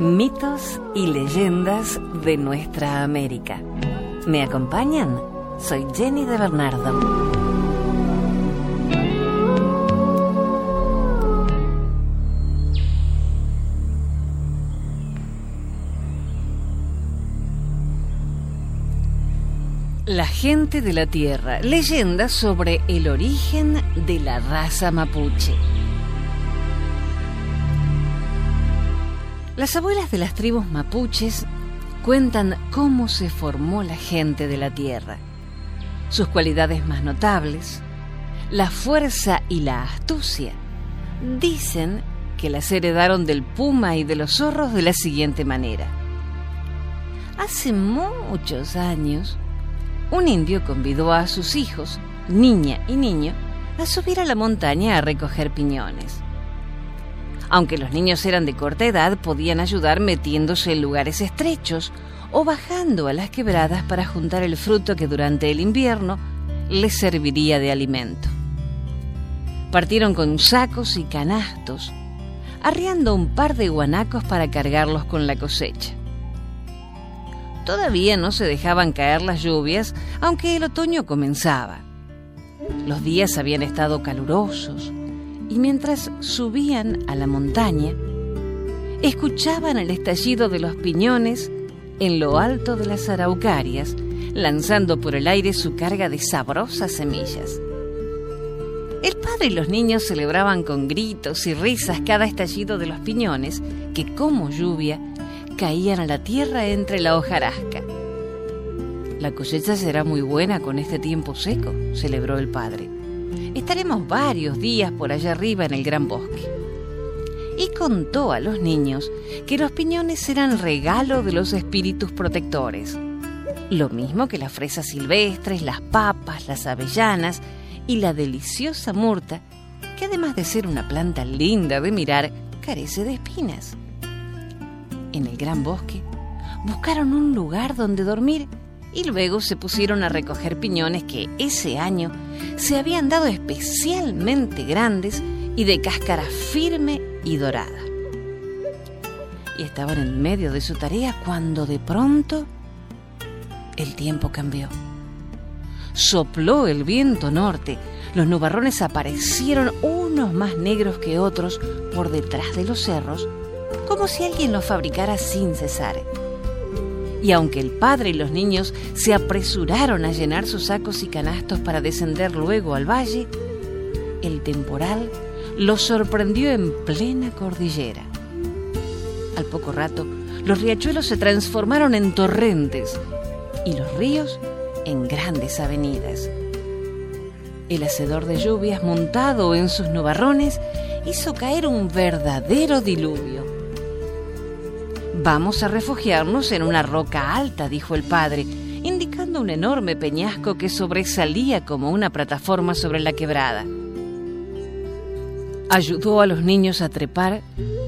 Mitos y leyendas de nuestra América. ¿Me acompañan? Soy Jenny de Bernardo. La gente de la Tierra, leyendas sobre el origen de la raza mapuche. Las abuelas de las tribus mapuches cuentan cómo se formó la gente de la Tierra, sus cualidades más notables, la fuerza y la astucia. Dicen que las heredaron del puma y de los zorros de la siguiente manera. Hace muchos años, un indio convidó a sus hijos, niña y niño, a subir a la montaña a recoger piñones. Aunque los niños eran de corta edad, podían ayudar metiéndose en lugares estrechos o bajando a las quebradas para juntar el fruto que durante el invierno les serviría de alimento. Partieron con sacos y canastos, arriando un par de guanacos para cargarlos con la cosecha. Todavía no se dejaban caer las lluvias, aunque el otoño comenzaba. Los días habían estado calurosos, y mientras subían a la montaña, escuchaban el estallido de los piñones en lo alto de las araucarias, lanzando por el aire su carga de sabrosas semillas. El padre y los niños celebraban con gritos y risas cada estallido de los piñones que, como lluvia, caían a la tierra entre la hojarasca. La cosecha será muy buena con este tiempo seco, celebró el padre estaremos varios días por allá arriba en el gran bosque. Y contó a los niños que los piñones eran regalo de los espíritus protectores. Lo mismo que las fresas silvestres, las papas, las avellanas y la deliciosa murta, que además de ser una planta linda de mirar, carece de espinas. En el gran bosque buscaron un lugar donde dormir y luego se pusieron a recoger piñones que ese año se habían dado especialmente grandes y de cáscara firme y dorada. Y estaban en medio de su tarea cuando de pronto el tiempo cambió. Sopló el viento norte, los nubarrones aparecieron unos más negros que otros por detrás de los cerros, como si alguien los fabricara sin cesar y aunque el padre y los niños se apresuraron a llenar sus sacos y canastos para descender luego al valle, el temporal los sorprendió en plena cordillera. Al poco rato, los riachuelos se transformaron en torrentes y los ríos en grandes avenidas. El hacedor de lluvias montado en sus nubarrones hizo caer un verdadero diluvio. Vamos a refugiarnos en una roca alta, dijo el padre, indicando un enorme peñasco que sobresalía como una plataforma sobre la quebrada. Ayudó a los niños a trepar,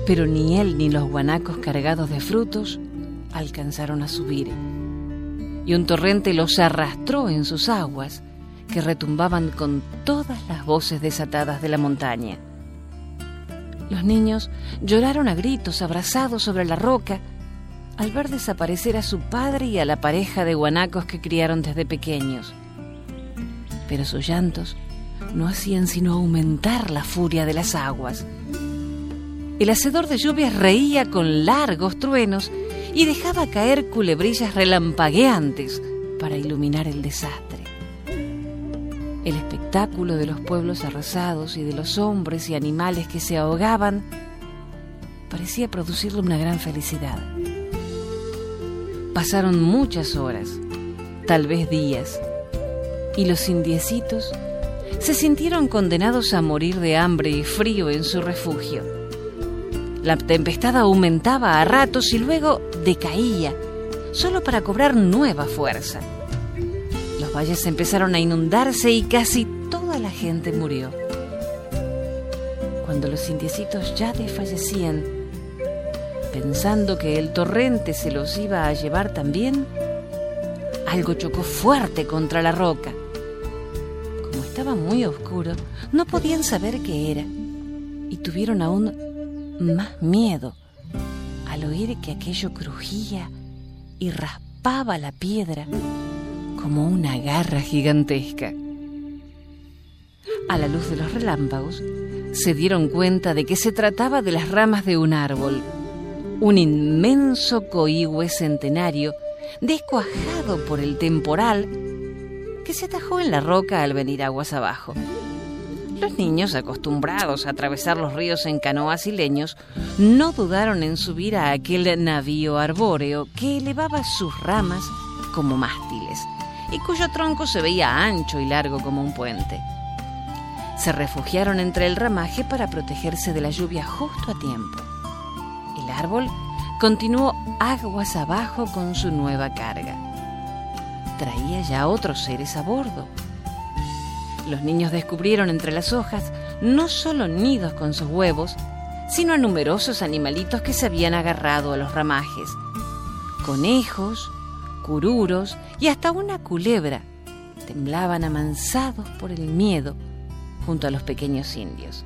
pero ni él ni los guanacos cargados de frutos alcanzaron a subir. Y un torrente los arrastró en sus aguas, que retumbaban con todas las voces desatadas de la montaña. Los niños lloraron a gritos abrazados sobre la roca al ver desaparecer a su padre y a la pareja de guanacos que criaron desde pequeños. Pero sus llantos no hacían sino aumentar la furia de las aguas. El hacedor de lluvias reía con largos truenos y dejaba caer culebrillas relampagueantes para iluminar el desastre. Espectáculo de los pueblos arrasados y de los hombres y animales que se ahogaban parecía producirle una gran felicidad. Pasaron muchas horas, tal vez días, y los indiecitos se sintieron condenados a morir de hambre y frío en su refugio. La tempestad aumentaba a ratos y luego decaía, solo para cobrar nueva fuerza valles empezaron a inundarse y casi toda la gente murió. Cuando los indiecitos ya desfallecían, pensando que el torrente se los iba a llevar también, algo chocó fuerte contra la roca. Como estaba muy oscuro, no podían saber qué era y tuvieron aún más miedo al oír que aquello crujía y raspaba la piedra como una garra gigantesca. A la luz de los relámpagos, se dieron cuenta de que se trataba de las ramas de un árbol, un inmenso coihue centenario descuajado por el temporal que se atajó en la roca al venir aguas abajo. Los niños, acostumbrados a atravesar los ríos en canoas y leños, no dudaron en subir a aquel navío arbóreo que elevaba sus ramas como mástiles y cuyo tronco se veía ancho y largo como un puente. Se refugiaron entre el ramaje para protegerse de la lluvia justo a tiempo. El árbol continuó aguas abajo con su nueva carga. Traía ya otros seres a bordo. Los niños descubrieron entre las hojas no solo nidos con sus huevos, sino a numerosos animalitos que se habían agarrado a los ramajes. Conejos, cururos y hasta una culebra temblaban amansados por el miedo junto a los pequeños indios.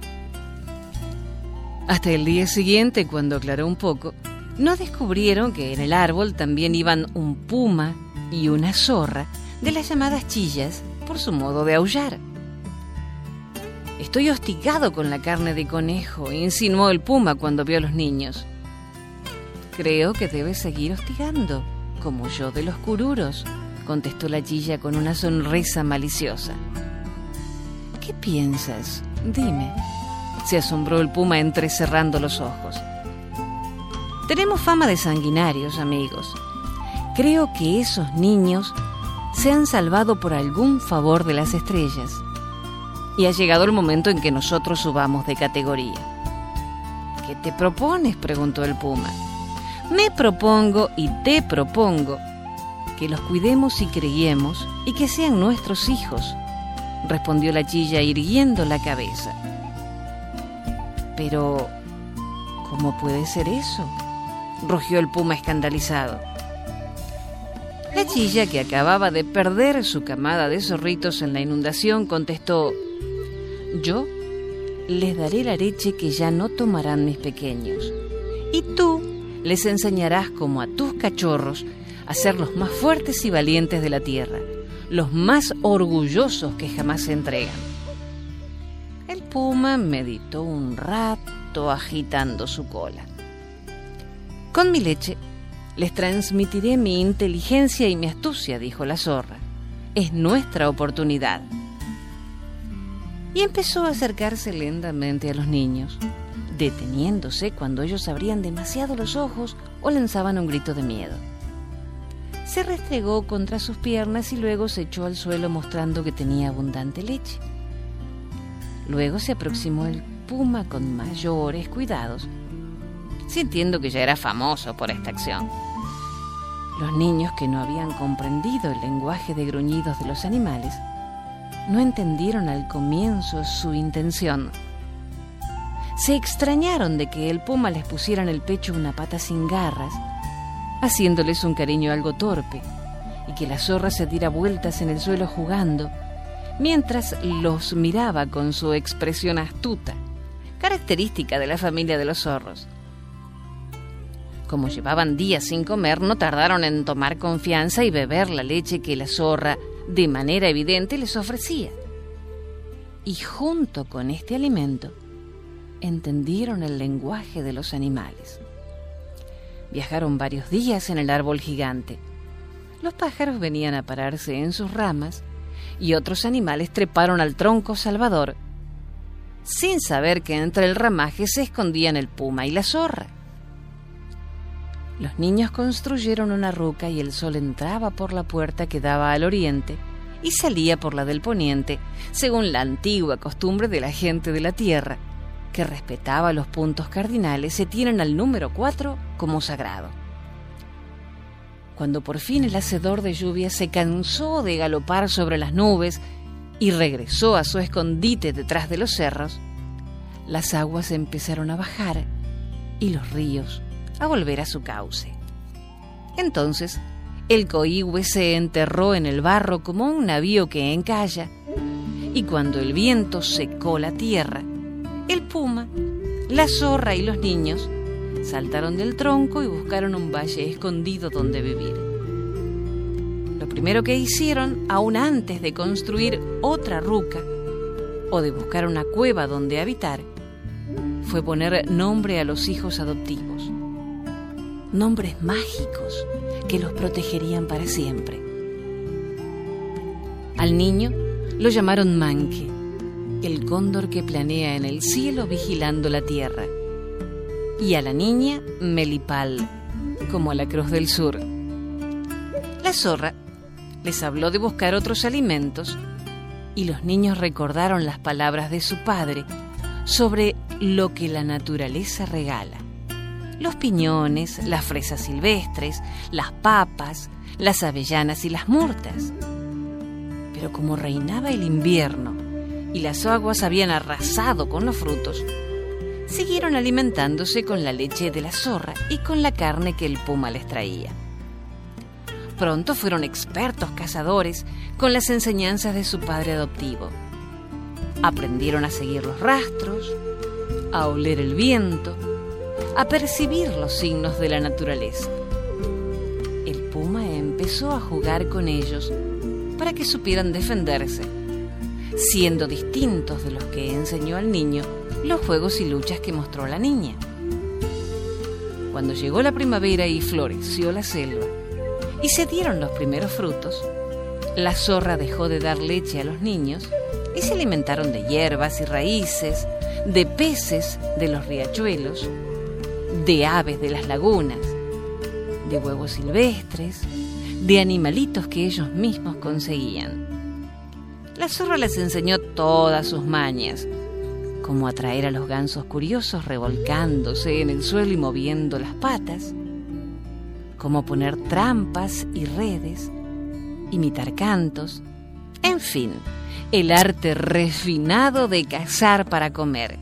Hasta el día siguiente, cuando aclaró un poco, no descubrieron que en el árbol también iban un puma y una zorra de las llamadas chillas por su modo de aullar. Estoy hostigado con la carne de conejo, insinuó el puma cuando vio a los niños. Creo que debes seguir hostigando, como yo de los cururos, contestó la chilla con una sonrisa maliciosa. ¿Qué piensas? Dime. Se asombró el puma entrecerrando los ojos. Tenemos fama de sanguinarios, amigos. Creo que esos niños se han salvado por algún favor de las estrellas. Y ha llegado el momento en que nosotros subamos de categoría. ¿Qué te propones? preguntó el puma. Me propongo y te propongo que los cuidemos y creyemos y que sean nuestros hijos respondió la chilla irguiendo la cabeza. Pero, ¿cómo puede ser eso? rugió el puma escandalizado. La chilla, que acababa de perder su camada de zorritos en la inundación, contestó, Yo les daré la leche que ya no tomarán mis pequeños, y tú les enseñarás como a tus cachorros a ser los más fuertes y valientes de la tierra los más orgullosos que jamás se entregan. El puma meditó un rato agitando su cola. Con mi leche les transmitiré mi inteligencia y mi astucia, dijo la zorra. Es nuestra oportunidad. Y empezó a acercarse lentamente a los niños, deteniéndose cuando ellos abrían demasiado los ojos o lanzaban un grito de miedo se restregó contra sus piernas y luego se echó al suelo mostrando que tenía abundante leche. Luego se aproximó el puma con mayores cuidados, sintiendo que ya era famoso por esta acción. Los niños que no habían comprendido el lenguaje de gruñidos de los animales no entendieron al comienzo su intención. Se extrañaron de que el puma les pusiera en el pecho una pata sin garras haciéndoles un cariño algo torpe, y que la zorra se diera vueltas en el suelo jugando, mientras los miraba con su expresión astuta, característica de la familia de los zorros. Como llevaban días sin comer, no tardaron en tomar confianza y beber la leche que la zorra, de manera evidente, les ofrecía. Y junto con este alimento, entendieron el lenguaje de los animales. Viajaron varios días en el árbol gigante. Los pájaros venían a pararse en sus ramas y otros animales treparon al tronco salvador, sin saber que entre el ramaje se escondían el puma y la zorra. Los niños construyeron una ruca y el sol entraba por la puerta que daba al oriente y salía por la del poniente, según la antigua costumbre de la gente de la tierra, que respetaba los puntos cardinales, se tienen al número 4 como sagrado. Cuando por fin el hacedor de lluvia se cansó de galopar sobre las nubes y regresó a su escondite detrás de los cerros, las aguas empezaron a bajar y los ríos a volver a su cauce. Entonces, el coihue se enterró en el barro como un navío que encalla, y cuando el viento secó la tierra, el puma, la zorra y los niños saltaron del tronco y buscaron un valle escondido donde vivir. Lo primero que hicieron, aún antes de construir otra ruca o de buscar una cueva donde habitar, fue poner nombre a los hijos adoptivos. Nombres mágicos que los protegerían para siempre. Al niño lo llamaron Manque, el cóndor que planea en el cielo vigilando la tierra. Y a la niña Melipal, como a la Cruz del Sur. La zorra les habló de buscar otros alimentos y los niños recordaron las palabras de su padre sobre lo que la naturaleza regala. Los piñones, las fresas silvestres, las papas, las avellanas y las murtas. Pero como reinaba el invierno y las aguas habían arrasado con los frutos, siguieron alimentándose con la leche de la zorra y con la carne que el puma les traía. Pronto fueron expertos cazadores con las enseñanzas de su padre adoptivo. Aprendieron a seguir los rastros, a oler el viento, a percibir los signos de la naturaleza. El puma empezó a jugar con ellos para que supieran defenderse, siendo distintos de los que enseñó al niño los juegos y luchas que mostró la niña. Cuando llegó la primavera y floreció la selva, y se dieron los primeros frutos, la zorra dejó de dar leche a los niños y se alimentaron de hierbas y raíces, de peces de los riachuelos, de aves de las lagunas, de huevos silvestres, de animalitos que ellos mismos conseguían. La zorra les enseñó todas sus mañas, como atraer a los gansos curiosos revolcándose en el suelo y moviendo las patas, cómo poner trampas y redes, imitar cantos, en fin, el arte refinado de cazar para comer.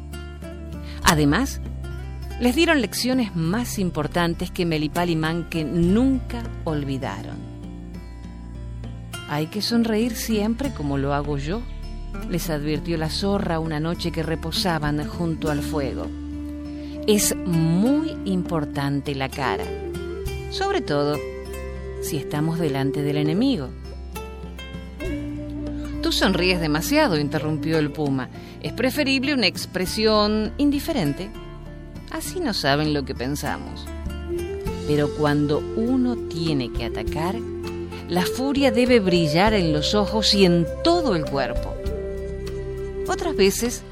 Además, les dieron lecciones más importantes que Melipal y Manque nunca olvidaron. Hay que sonreír siempre como lo hago yo, les advirtió la zorra una noche que reposaban junto al fuego. Es muy importante la cara sobre todo si estamos delante del enemigo. Tú sonríes demasiado, interrumpió el puma. Es preferible una expresión indiferente. Así no saben lo que pensamos. Pero cuando uno tiene que atacar, la furia debe brillar en los ojos y en todo el cuerpo. Otras veces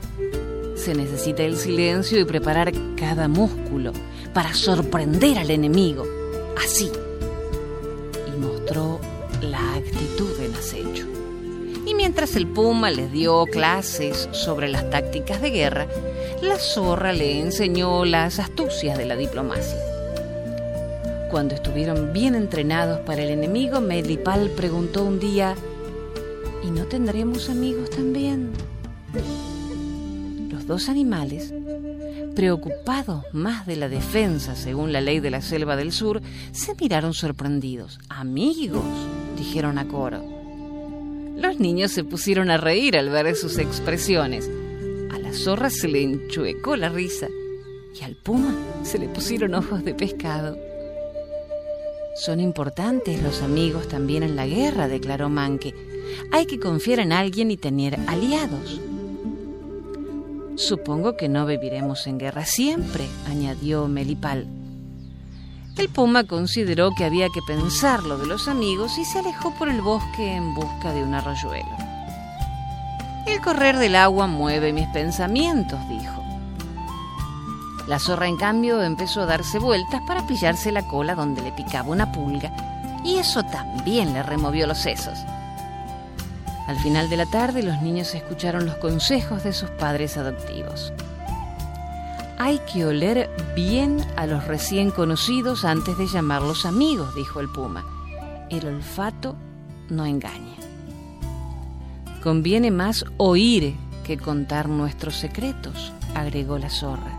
se necesita el silencio y preparar cada músculo para sorprender al enemigo así. Y mostró la actitud en acecho. Y mientras el puma les dio clases sobre las tácticas de guerra, la zorra le enseñó las astucias de la diplomacia. Cuando estuvieron bien entrenados para el enemigo, Melipal preguntó un día, ¿y no tendremos amigos también? Los dos animales preocupados más de la defensa, según la ley de la selva del sur, se miraron sorprendidos. Amigos, dijeron a coro. Los niños se pusieron a reír al ver sus expresiones. A la zorra se le enchuecó la risa y al puma se le pusieron ojos de pescado. Son importantes los amigos también en la guerra, declaró Manque. Hay que confiar en alguien y tener aliados. Supongo que no viviremos en guerra siempre, añadió Melipal. El puma consideró que había que pensar lo de los amigos y se alejó por el bosque en busca de un arroyuelo. El correr del agua mueve mis pensamientos, dijo. La zorra, en cambio, empezó a darse vueltas para pillarse la cola donde le picaba una pulga, y eso también le removió los sesos. Al final de la tarde los niños escucharon los consejos de sus padres adoptivos. Hay que oler bien a los recién conocidos antes de llamarlos amigos, dijo el puma. El olfato no engaña. Conviene más oír que contar nuestros secretos, agregó la zorra.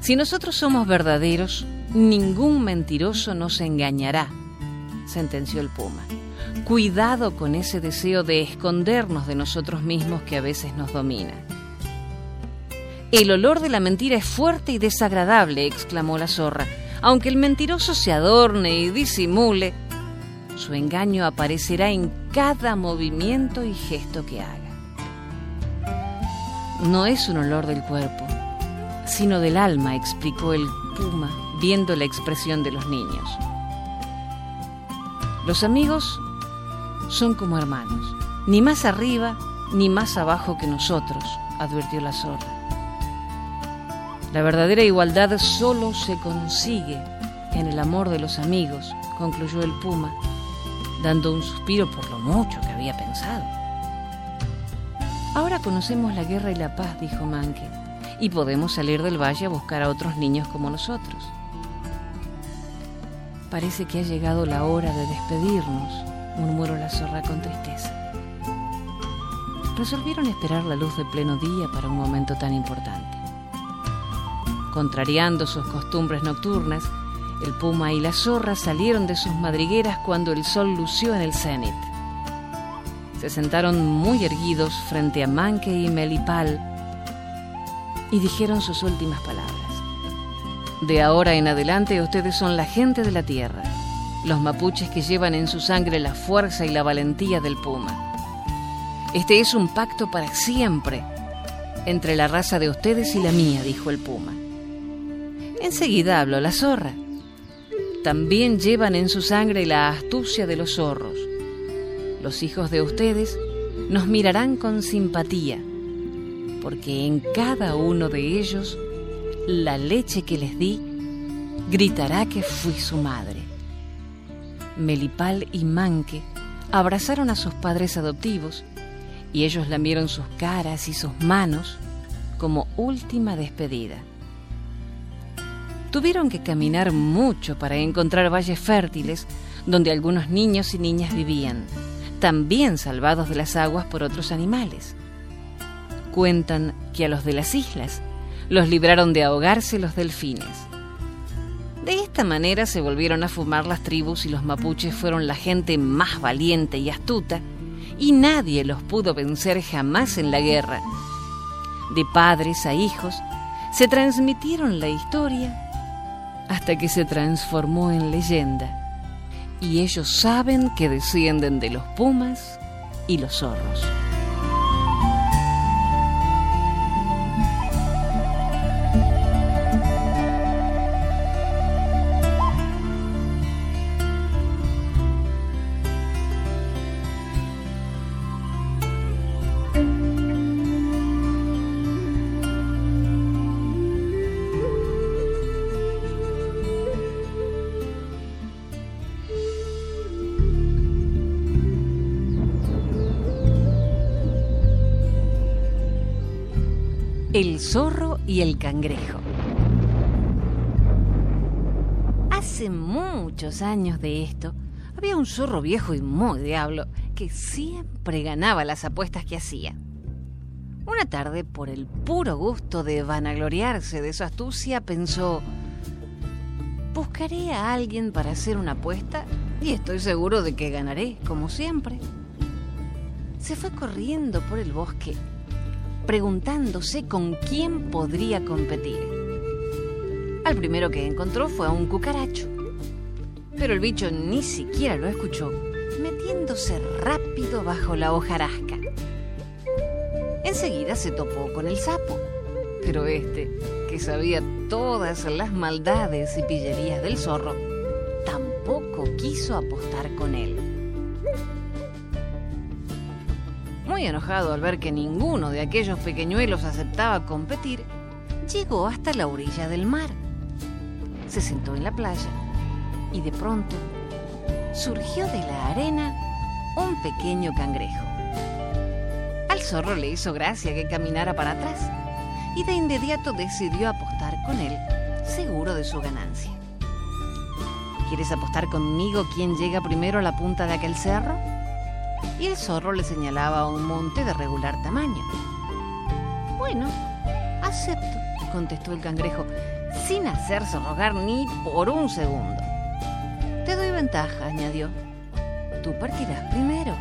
Si nosotros somos verdaderos, ningún mentiroso nos engañará, sentenció el puma. Cuidado con ese deseo de escondernos de nosotros mismos que a veces nos domina. El olor de la mentira es fuerte y desagradable, exclamó la zorra. Aunque el mentiroso se adorne y disimule, su engaño aparecerá en cada movimiento y gesto que haga. No es un olor del cuerpo, sino del alma, explicó el puma, viendo la expresión de los niños. Los amigos son como hermanos, ni más arriba ni más abajo que nosotros, advirtió la zorra. La verdadera igualdad solo se consigue en el amor de los amigos, concluyó el puma, dando un suspiro por lo mucho que había pensado. Ahora conocemos la guerra y la paz, dijo Manque, y podemos salir del valle a buscar a otros niños como nosotros. Parece que ha llegado la hora de despedirnos, murmuró la zorra con tristeza. Resolvieron esperar la luz de pleno día para un momento tan importante. Contrariando sus costumbres nocturnas, el puma y la zorra salieron de sus madrigueras cuando el sol lució en el cenit. Se sentaron muy erguidos frente a Manque y Melipal y dijeron sus últimas palabras. De ahora en adelante ustedes son la gente de la tierra, los mapuches que llevan en su sangre la fuerza y la valentía del puma. Este es un pacto para siempre entre la raza de ustedes y la mía, dijo el puma. Enseguida habló la zorra. También llevan en su sangre la astucia de los zorros. Los hijos de ustedes nos mirarán con simpatía, porque en cada uno de ellos la leche que les di gritará que fui su madre. Melipal y Manque abrazaron a sus padres adoptivos y ellos lamieron sus caras y sus manos como última despedida. Tuvieron que caminar mucho para encontrar valles fértiles donde algunos niños y niñas vivían, también salvados de las aguas por otros animales. Cuentan que a los de las islas los libraron de ahogarse los delfines. De esta manera se volvieron a fumar las tribus y los mapuches fueron la gente más valiente y astuta y nadie los pudo vencer jamás en la guerra. De padres a hijos se transmitieron la historia hasta que se transformó en leyenda y ellos saben que descienden de los pumas y los zorros. El zorro y el cangrejo. Hace muchos años de esto, había un zorro viejo y muy diablo que siempre ganaba las apuestas que hacía. Una tarde, por el puro gusto de vanagloriarse de su astucia, pensó, buscaré a alguien para hacer una apuesta y estoy seguro de que ganaré, como siempre. Se fue corriendo por el bosque preguntándose con quién podría competir. Al primero que encontró fue a un cucaracho, pero el bicho ni siquiera lo escuchó, metiéndose rápido bajo la hojarasca. Enseguida se topó con el sapo, pero este, que sabía todas las maldades y pillerías del zorro, tampoco quiso apostar con él. Muy enojado al ver que ninguno de aquellos pequeñuelos aceptaba competir, llegó hasta la orilla del mar. Se sentó en la playa y de pronto surgió de la arena un pequeño cangrejo. Al zorro le hizo gracia que caminara para atrás y de inmediato decidió apostar con él, seguro de su ganancia. ¿Quieres apostar conmigo quién llega primero a la punta de aquel cerro? Y el zorro le señalaba un monte de regular tamaño. Bueno, acepto, contestó el cangrejo, sin hacerse rogar ni por un segundo. Te doy ventaja, añadió. Tú partirás primero.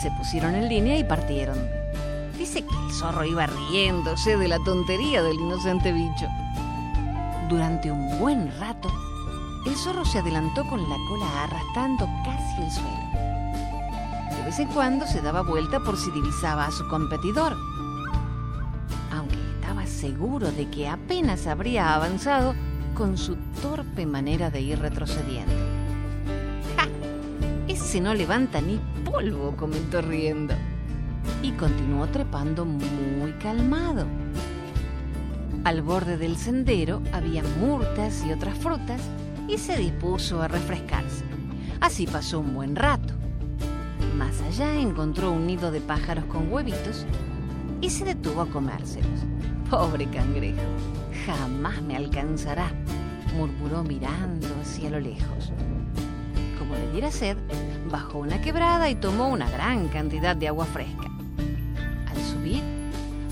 Se pusieron en línea y partieron. Dice que el zorro iba riéndose de la tontería del inocente bicho. Durante un buen rato, el zorro se adelantó con la cola arrastrando casi el suelo. Vez en cuando se daba vuelta por si divisaba a su competidor, aunque estaba seguro de que apenas habría avanzado con su torpe manera de ir retrocediendo. ¡Ja! Ese no levanta ni polvo, comentó riendo. Y continuó trepando muy calmado. Al borde del sendero había murtas y otras frutas y se dispuso a refrescarse. Así pasó un buen rato. Más allá encontró un nido de pájaros con huevitos y se detuvo a comérselos. Pobre cangrejo, jamás me alcanzará, murmuró mirando hacia lo lejos. Como le diera sed, bajó una quebrada y tomó una gran cantidad de agua fresca. Al subir,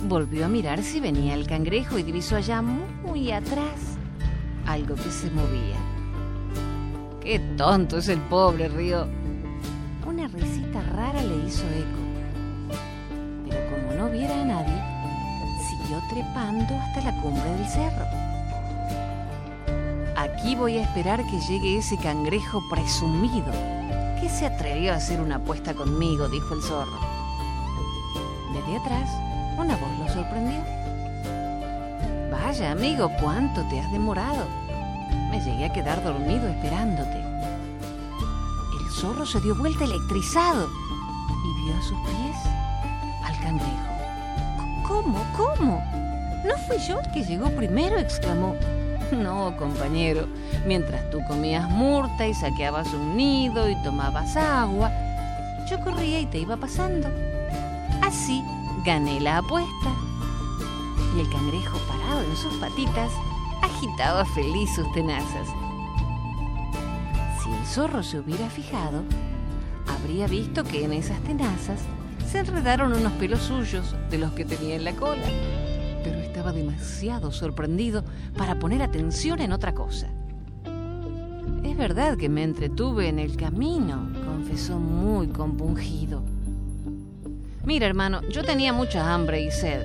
volvió a mirar si venía el cangrejo y divisó allá muy atrás algo que se movía. ¡Qué tonto es el pobre río! Una risita rara le hizo eco. Pero como no viera a nadie, siguió trepando hasta la cumbre del cerro. Aquí voy a esperar que llegue ese cangrejo presumido que se atrevió a hacer una apuesta conmigo, dijo el zorro. Desde atrás, una voz lo sorprendió. Vaya, amigo, ¿cuánto te has demorado? Me llegué a quedar dormido esperándote. Zorro se dio vuelta electrizado y vio a sus pies al cangrejo. ¿Cómo? ¿Cómo? ¿No fui yo el que llegó primero? exclamó. No, compañero. Mientras tú comías murta y saqueabas un nido y tomabas agua, yo corría y te iba pasando. Así gané la apuesta. Y el cangrejo parado en sus patitas agitaba feliz sus tenazas. Zorro se hubiera fijado, habría visto que en esas tenazas se enredaron unos pelos suyos de los que tenía en la cola pero estaba demasiado sorprendido para poner atención en otra cosa. Es verdad que me entretuve en el camino, confesó muy compungido. Mira, hermano, yo tenía mucha hambre y sed.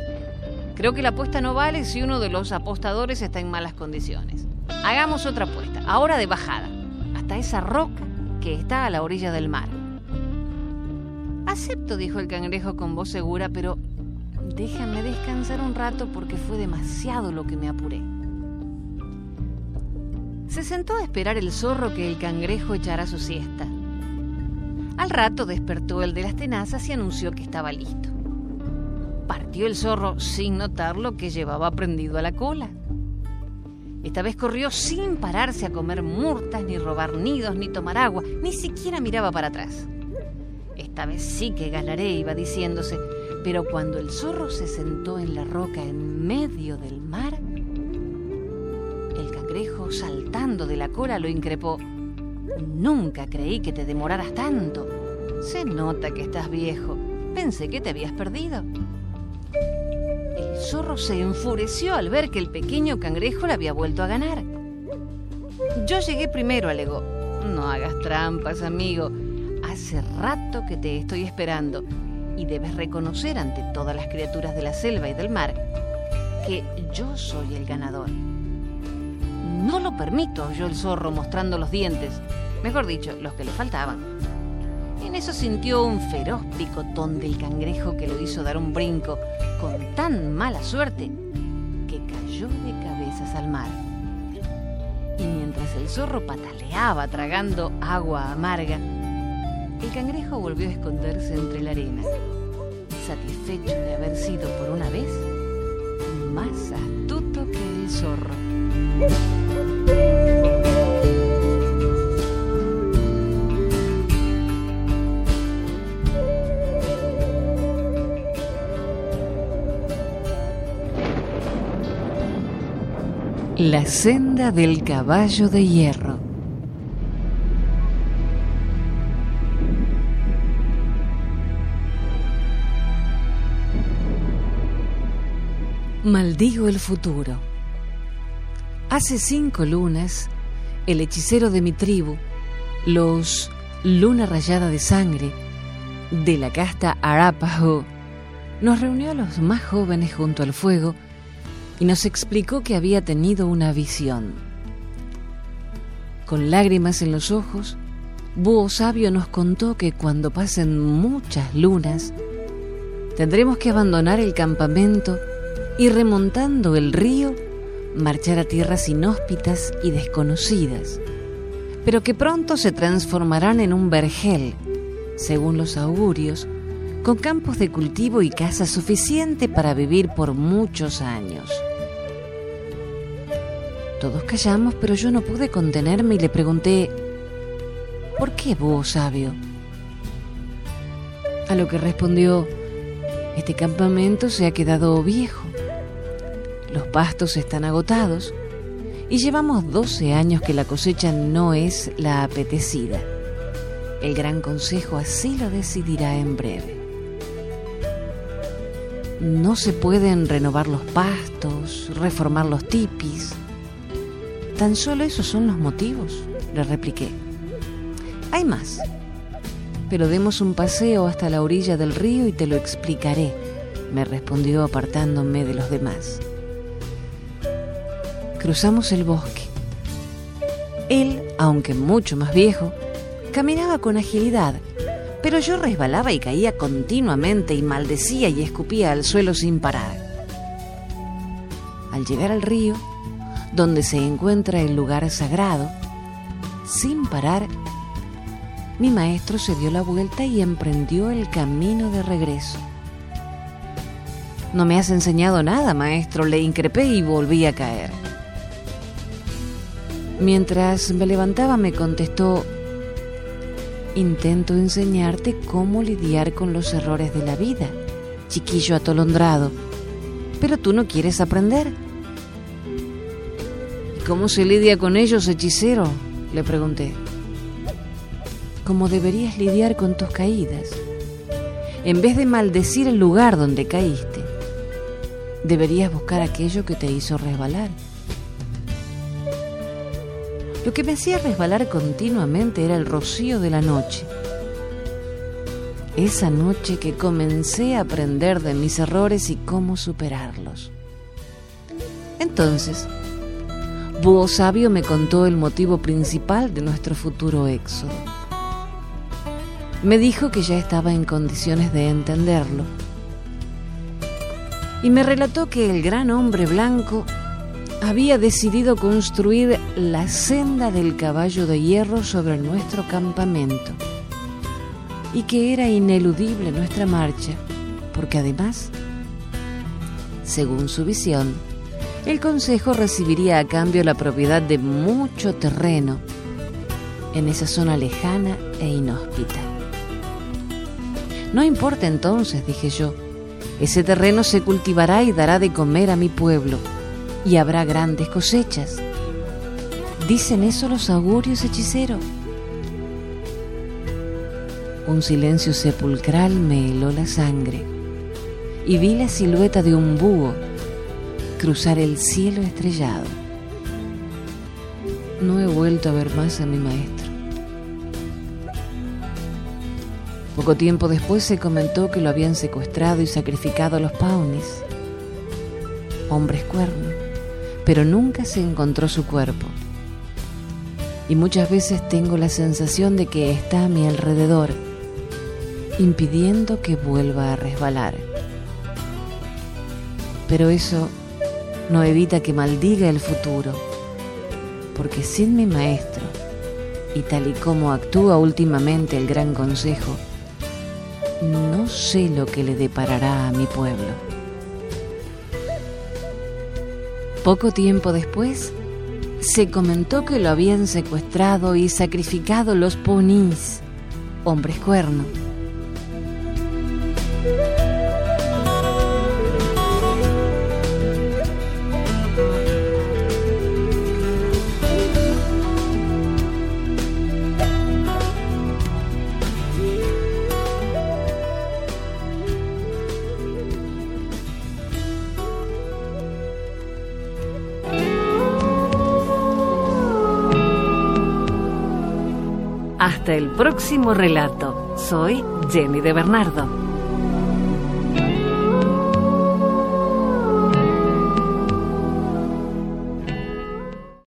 Creo que la apuesta no vale si uno de los apostadores está en malas condiciones. Hagamos otra apuesta, ahora de bajada, esa roca que está a la orilla del mar. Acepto, dijo el cangrejo con voz segura, pero déjame descansar un rato porque fue demasiado lo que me apuré. Se sentó a esperar el zorro que el cangrejo echara su siesta. Al rato despertó el de las tenazas y anunció que estaba listo. Partió el zorro sin notar lo que llevaba prendido a la cola. Esta vez corrió sin pararse a comer murtas, ni robar nidos, ni tomar agua, ni siquiera miraba para atrás. Esta vez sí que ganaré, iba diciéndose, pero cuando el zorro se sentó en la roca en medio del mar, el cangrejo saltando de la cola lo increpó. Nunca creí que te demoraras tanto. Se nota que estás viejo. Pensé que te habías perdido. Zorro se enfureció al ver que el pequeño cangrejo le había vuelto a ganar. Yo llegué primero, alegó. No hagas trampas, amigo. Hace rato que te estoy esperando y debes reconocer ante todas las criaturas de la selva y del mar que yo soy el ganador. No lo permito, oyó el zorro mostrando los dientes, mejor dicho, los que le faltaban. En eso sintió un feroz picotón del cangrejo que lo hizo dar un brinco con tan mala suerte que cayó de cabezas al mar. Y mientras el zorro pataleaba tragando agua amarga, el cangrejo volvió a esconderse entre la arena, satisfecho de haber sido por una vez más astuto que el zorro. La senda del caballo de hierro. Maldigo el futuro. Hace cinco lunas, el hechicero de mi tribu, los Luna Rayada de Sangre, de la casta Arapaho, nos reunió a los más jóvenes junto al fuego y nos explicó que había tenido una visión. Con lágrimas en los ojos, Búho Sabio nos contó que cuando pasen muchas lunas, tendremos que abandonar el campamento y remontando el río, marchar a tierras inhóspitas y desconocidas, pero que pronto se transformarán en un vergel, según los augurios, con campos de cultivo y casa suficiente para vivir por muchos años. Todos callamos, pero yo no pude contenerme y le pregunté, ¿por qué búho sabio? A lo que respondió, este campamento se ha quedado viejo, los pastos están agotados y llevamos 12 años que la cosecha no es la apetecida. El Gran Consejo así lo decidirá en breve. No se pueden renovar los pastos, reformar los tipis. Tan solo esos son los motivos, le repliqué. Hay más, pero demos un paseo hasta la orilla del río y te lo explicaré, me respondió apartándome de los demás. Cruzamos el bosque. Él, aunque mucho más viejo, caminaba con agilidad pero yo resbalaba y caía continuamente y maldecía y escupía al suelo sin parar. Al llegar al río, donde se encuentra el lugar sagrado, sin parar, mi maestro se dio la vuelta y emprendió el camino de regreso. No me has enseñado nada, maestro, le increpé y volví a caer. Mientras me levantaba me contestó, Intento enseñarte cómo lidiar con los errores de la vida, chiquillo atolondrado. Pero tú no quieres aprender. ¿Y cómo se lidia con ellos, hechicero? Le pregunté. ¿Cómo deberías lidiar con tus caídas? En vez de maldecir el lugar donde caíste, deberías buscar aquello que te hizo resbalar. Lo que me hacía resbalar continuamente era el rocío de la noche. Esa noche que comencé a aprender de mis errores y cómo superarlos. Entonces, Búho Sabio me contó el motivo principal de nuestro futuro éxodo. Me dijo que ya estaba en condiciones de entenderlo. Y me relató que el gran hombre blanco había decidido construir la senda del caballo de hierro sobre nuestro campamento y que era ineludible nuestra marcha, porque además, según su visión, el Consejo recibiría a cambio la propiedad de mucho terreno en esa zona lejana e inhóspita. No importa entonces, dije yo, ese terreno se cultivará y dará de comer a mi pueblo y habrá grandes cosechas. ¿Dicen eso los augurios, hechicero? Un silencio sepulcral me heló la sangre y vi la silueta de un búho cruzar el cielo estrellado. No he vuelto a ver más a mi maestro. Poco tiempo después se comentó que lo habían secuestrado y sacrificado a los paunis, hombres cuernos pero nunca se encontró su cuerpo. Y muchas veces tengo la sensación de que está a mi alrededor, impidiendo que vuelva a resbalar. Pero eso no evita que maldiga el futuro, porque sin mi maestro, y tal y como actúa últimamente el Gran Consejo, no sé lo que le deparará a mi pueblo. Poco tiempo después, se comentó que lo habían secuestrado y sacrificado los ponis, hombres cuerno. Hasta el próximo relato. Soy Jenny de Bernardo.